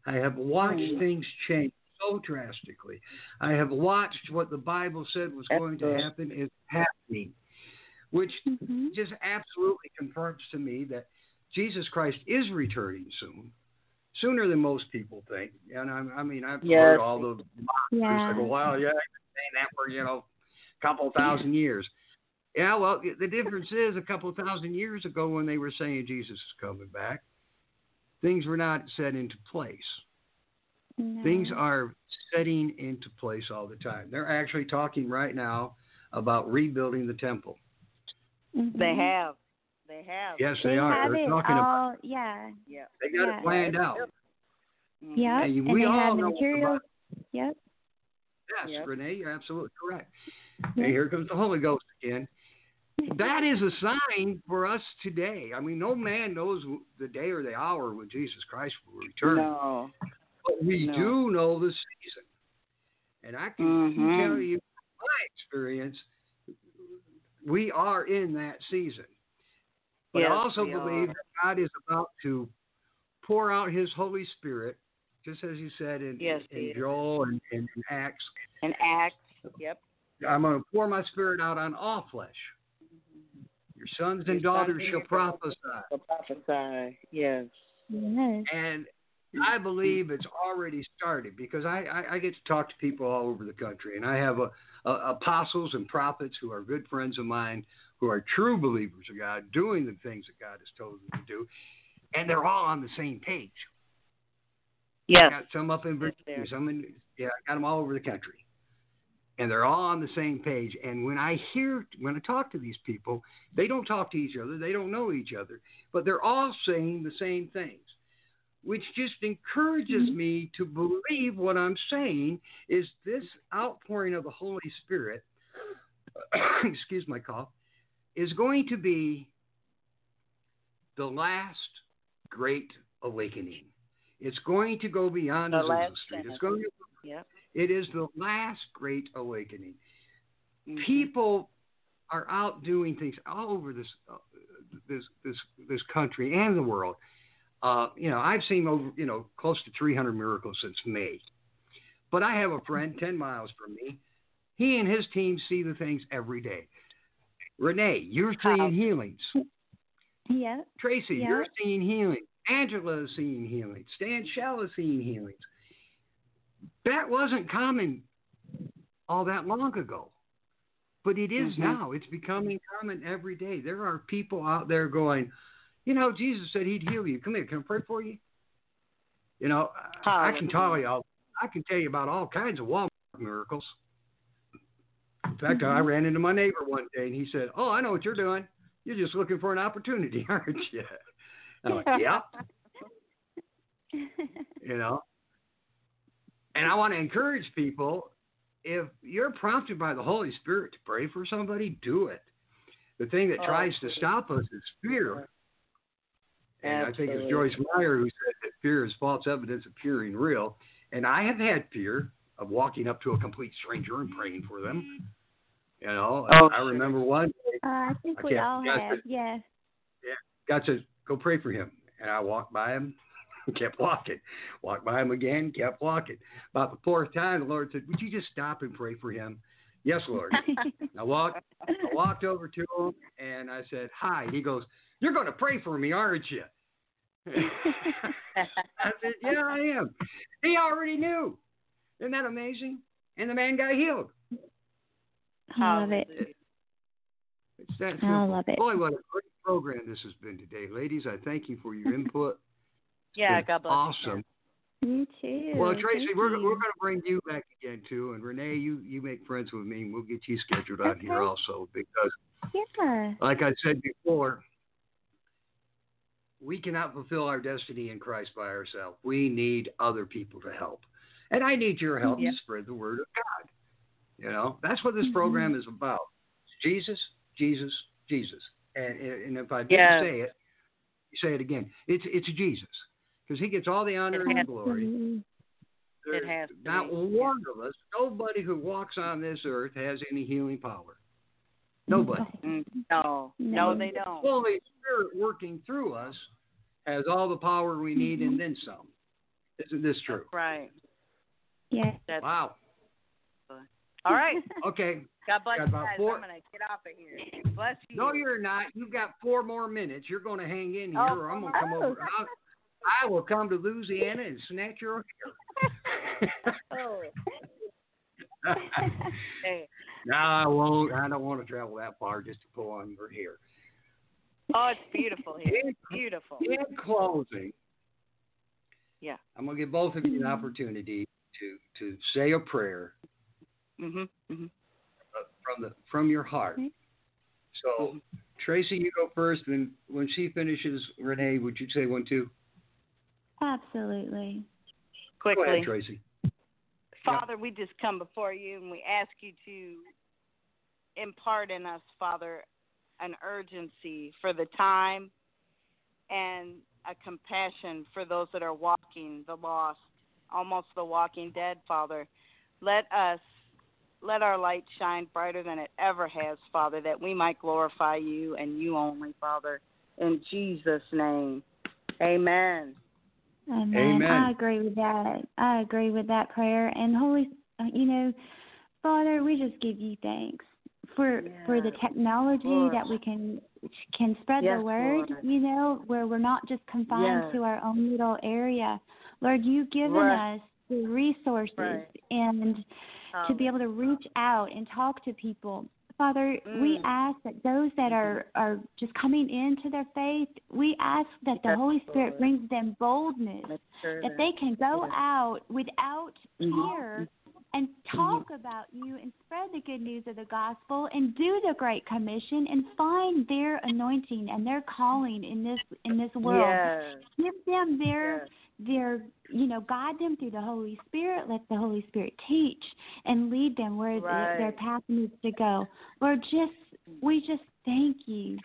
I have watched Mm. things change so drastically. I have watched what the Bible said was going to happen is happening, which hmm just absolutely confirms to me that Jesus Christ is returning soon, sooner than most people think. And I, I mean, I've Yes. heard all the Yeah. Go, wow, yeah, I've been saying that for you know a couple thousand years. Yeah, well, the difference is a couple thousand years ago when they were saying Jesus is coming back, things were not set into place. No. Things are setting into place all the time. They're actually talking right now about rebuilding the temple. Mhm. They have. They have. Yes, They they, are. have They're it talking about. all. Yeah. Yeah. They got yeah. it planned out. Mhm. Yep. And And, we they all have the know materials. Yep. Yes, Yep. Renee, you're absolutely correct. Yep. And here comes the Holy Ghost again. That is a sign for us today. I mean, no man knows the day or the hour when Jesus Christ will return. No. But we No. do know the season. And I can Mhm. tell you from my experience, we are in that season. But Yes, I also believe are. that God is about to pour out his Holy Spirit, just as he said in, Yes, in. Joel and, and in Acts. An act. Yep. I'm going to pour my spirit out on all flesh. Your sons and Your daughters and shall prophesy. The prophesy. Yes. Yes. And I believe it's already started because I, I, I get to talk to people all over the country, and I have a, a, apostles and prophets who are good friends of mine who are true believers of God, doing the things that God has told them to do, and they're all on the same page. Yes. I got some up in Virginia, some in yeah, I got them all over the country, and they're all on the same page. And when I hear, when I talk to these people, they don't talk to each other, they don't know each other, but they're all saying the same things, which just encourages Mhm. me to believe what I'm saying is this outpouring of the Holy Spirit. excuse my cough, is going to be the last great awakening. It's going to go beyond The Azusa last Street. It's going to, Yep. It is the last great awakening. Mhm. People are out doing things all over this uh, this this this country and the world. Uh, you know, I've seen over you know close to 300 miracles since May. But I have a friend 10 miles from me. He and his team see the things every day. Renee, you're seeing How? healings. Yeah. Tracey, Yeah. you're seeing healings. Angela is seeing healings. Stan Shell is seeing healings. That wasn't common all that long ago. But it is Mhm. now. It's becoming common every day. There are people out there going, you know, Jesus said he'd heal you. Come here, can I pray for you? You know, I I can tell you all I can tell you about all kinds of Walmart miracles. In fact, I ran into my neighbor one day and he said, Oh, I know what you're doing. You're just looking for an opportunity, aren't you? I'm like, Yeah, you know. And I want to encourage people if you're prompted by the Holy Spirit to pray for somebody, do it. The thing that Oh, tries to stop us is fear. And I think it's Joyce Meyer who said that fear is false evidence appearing real. And I have had fear of walking up to a complete stranger and praying for them. You know, Oh, I remember one day Uh, I think I we all have. but- Yeah. God said, go pray for him. And I walked by him, kept walking. Walked by him again, kept walking. About the fourth time, the Lord said, would you just stop and pray for him? Yes, Lord. I walked, I walked over to him and I said, hi. He goes, you're going to pray for me, aren't you? I said, yeah, I am. He already knew. Isn't that amazing? And the man got healed. I love it. It's that I love it. Boy, what a great program this has been today. Ladies, I thank you for your input. It's Yeah, God bless. Awesome. You too. Well, Tracey, Thank we're you. we're going to bring you back again too, and Renee, you you make friends with me, and we'll get you scheduled out here also because, Yeah. like I said before, we cannot fulfill our destiny in Christ by ourselves. We need other people to help, and I need your help Yeah. to spread the word of God. You know, that's what this Mhm. program is about: Jesus, Jesus, Jesus. And and if I didn't Yeah. say it, say it again. It's it's Jesus because He gets all the honor and glory. There's has to not be. one of us, nobody who walks on this earth has any healing power. Nobody. Mm, No, No. no, they don't. The Holy Spirit working through us has all the power we need and then some. Isn't this true? Right. Yeah. That's Wow. all right. Okay. God bless Got you about guys. four- I'm gonna get off of here. Bless you. No, you're not. You've got four more minutes. You're going to hang in here, Oh, or I'm going to come oh. over. I'll, I will come to Louisiana and snatch your hair. Oh, no, I won't. I don't want to travel that far just to pull on your hair. Oh, it's beautiful here. In, Beautiful. in closing, Yeah. I'm going to give both of you an opportunity to to say a prayer Mhm. Mhm. uh, from the from your heart. Okay. So, Tracey, you go first, and when she finishes, Renee, would you say one too? Absolutely. Go ahead, Quickly, Tracey. Father, we just come before you and we ask you to impart in us, Father, an urgency for the time and a compassion for those that are walking the lost, almost the walking dead, Father. Let us let our light shine brighter than it ever has, Father, that we might glorify you and you only, Father. In Jesus' name. Amen. Amen. Amen. I agree with that. I agree with that prayer. And Holy, uh, you know, Father, we just give you thanks for for the technology Lord. that we can can spread Yes, the word. Lord. You know, where we're not just confined Yes. to our own little area. Lord, you've given Right. us the resources Right. and to be Um, able to reach out and talk to people. Father, we Mm. ask that those that are are just coming into their faith, we ask that the Yes, Holy Spirit Lord. brings them boldness that they can go Yes. out without Mhm. fear and talk about you and spread the good news of the gospel and do the great commission and find their anointing and their calling in this in this world Yes. give them their their you know guide them through the holy spirit let the holy spirit teach and lead them where the, their path needs to go. Lord just we just thank you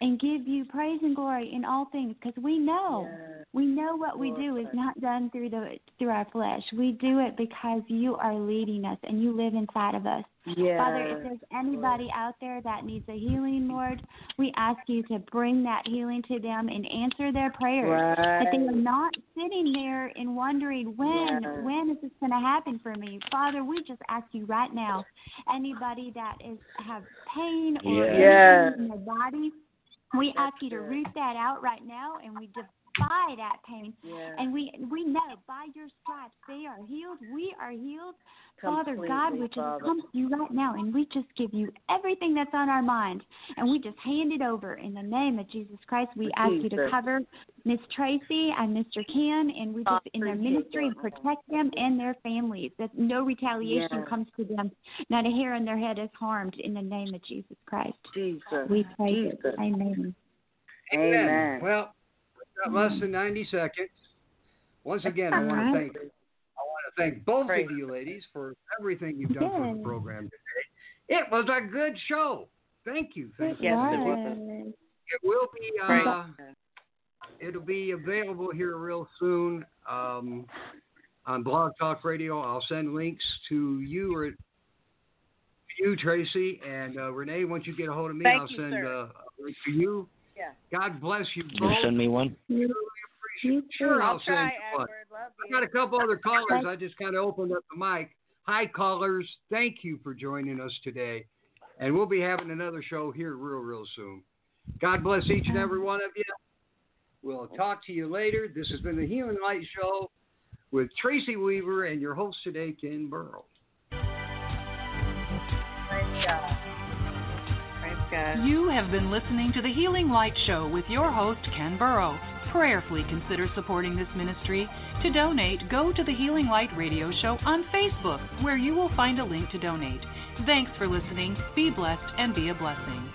and give you praise and glory in all things because we know Yes. we know what we do is not done through the through our flesh we do it because you are leading us and you live inside of us Yes. Father, if there's anybody out there that needs a healing, Lord, we ask you to bring that healing to them and answer their prayers. That they are not sitting there and wondering when Yes. when is this going to happen for me. Father, we just ask you right now, anybody that is have pain or. Yes. in their body, we ask you to root that out right now, and we defy that pain. Yes. And we we know by your stripes they are healed. We are healed. Father God, Completely, we just Father. come to you right now and we just give you everything that's on our mind and we just hand it over in the name of Jesus Christ. We ask you to cover Miss Tracey and Mr. Ken and we just in their ministry Jesus. protect them and their families. That no retaliation Yes. comes to them, not a hair on their head is harmed in the name of Jesus Christ. Jesus. We pray. Jesus. Amen. Amen. Well, we've got less than 90 seconds. Once again, I want to thank I want to thank both Praise of you ladies for everything you've done for the program today. It was a good show. Thank you. Thank you. Yes, It it will- was. It will be uh, it'll be available here real soon um, on Blog Talk Radio. I'll send links to you or you, Tracey, and uh, Renee. Once you get a hold of me, Thank I'll you, send sir. uh, a link to you. Yeah. God bless you You both. send me one. You, you Sure. I'll I'll send try, you one. Edward. Love I got a couple other callers. I just kind of opened up the mic. Hi, callers. Thank you for joining us today. And we'll be having another show here real, real soon. God bless each and every one of you. We'll talk to you later. This has been the Human Light Show with Tracey Weaver and your host today, Ken Burrow. God. You have been listening to the Healing Light Show with your host, Ken Burrow. Prayerfully consider supporting this ministry. To donate, go to the Healing Light Radio Show on Facebook, where you will find a link to donate. Thanks for listening. Be blessed and be a blessing.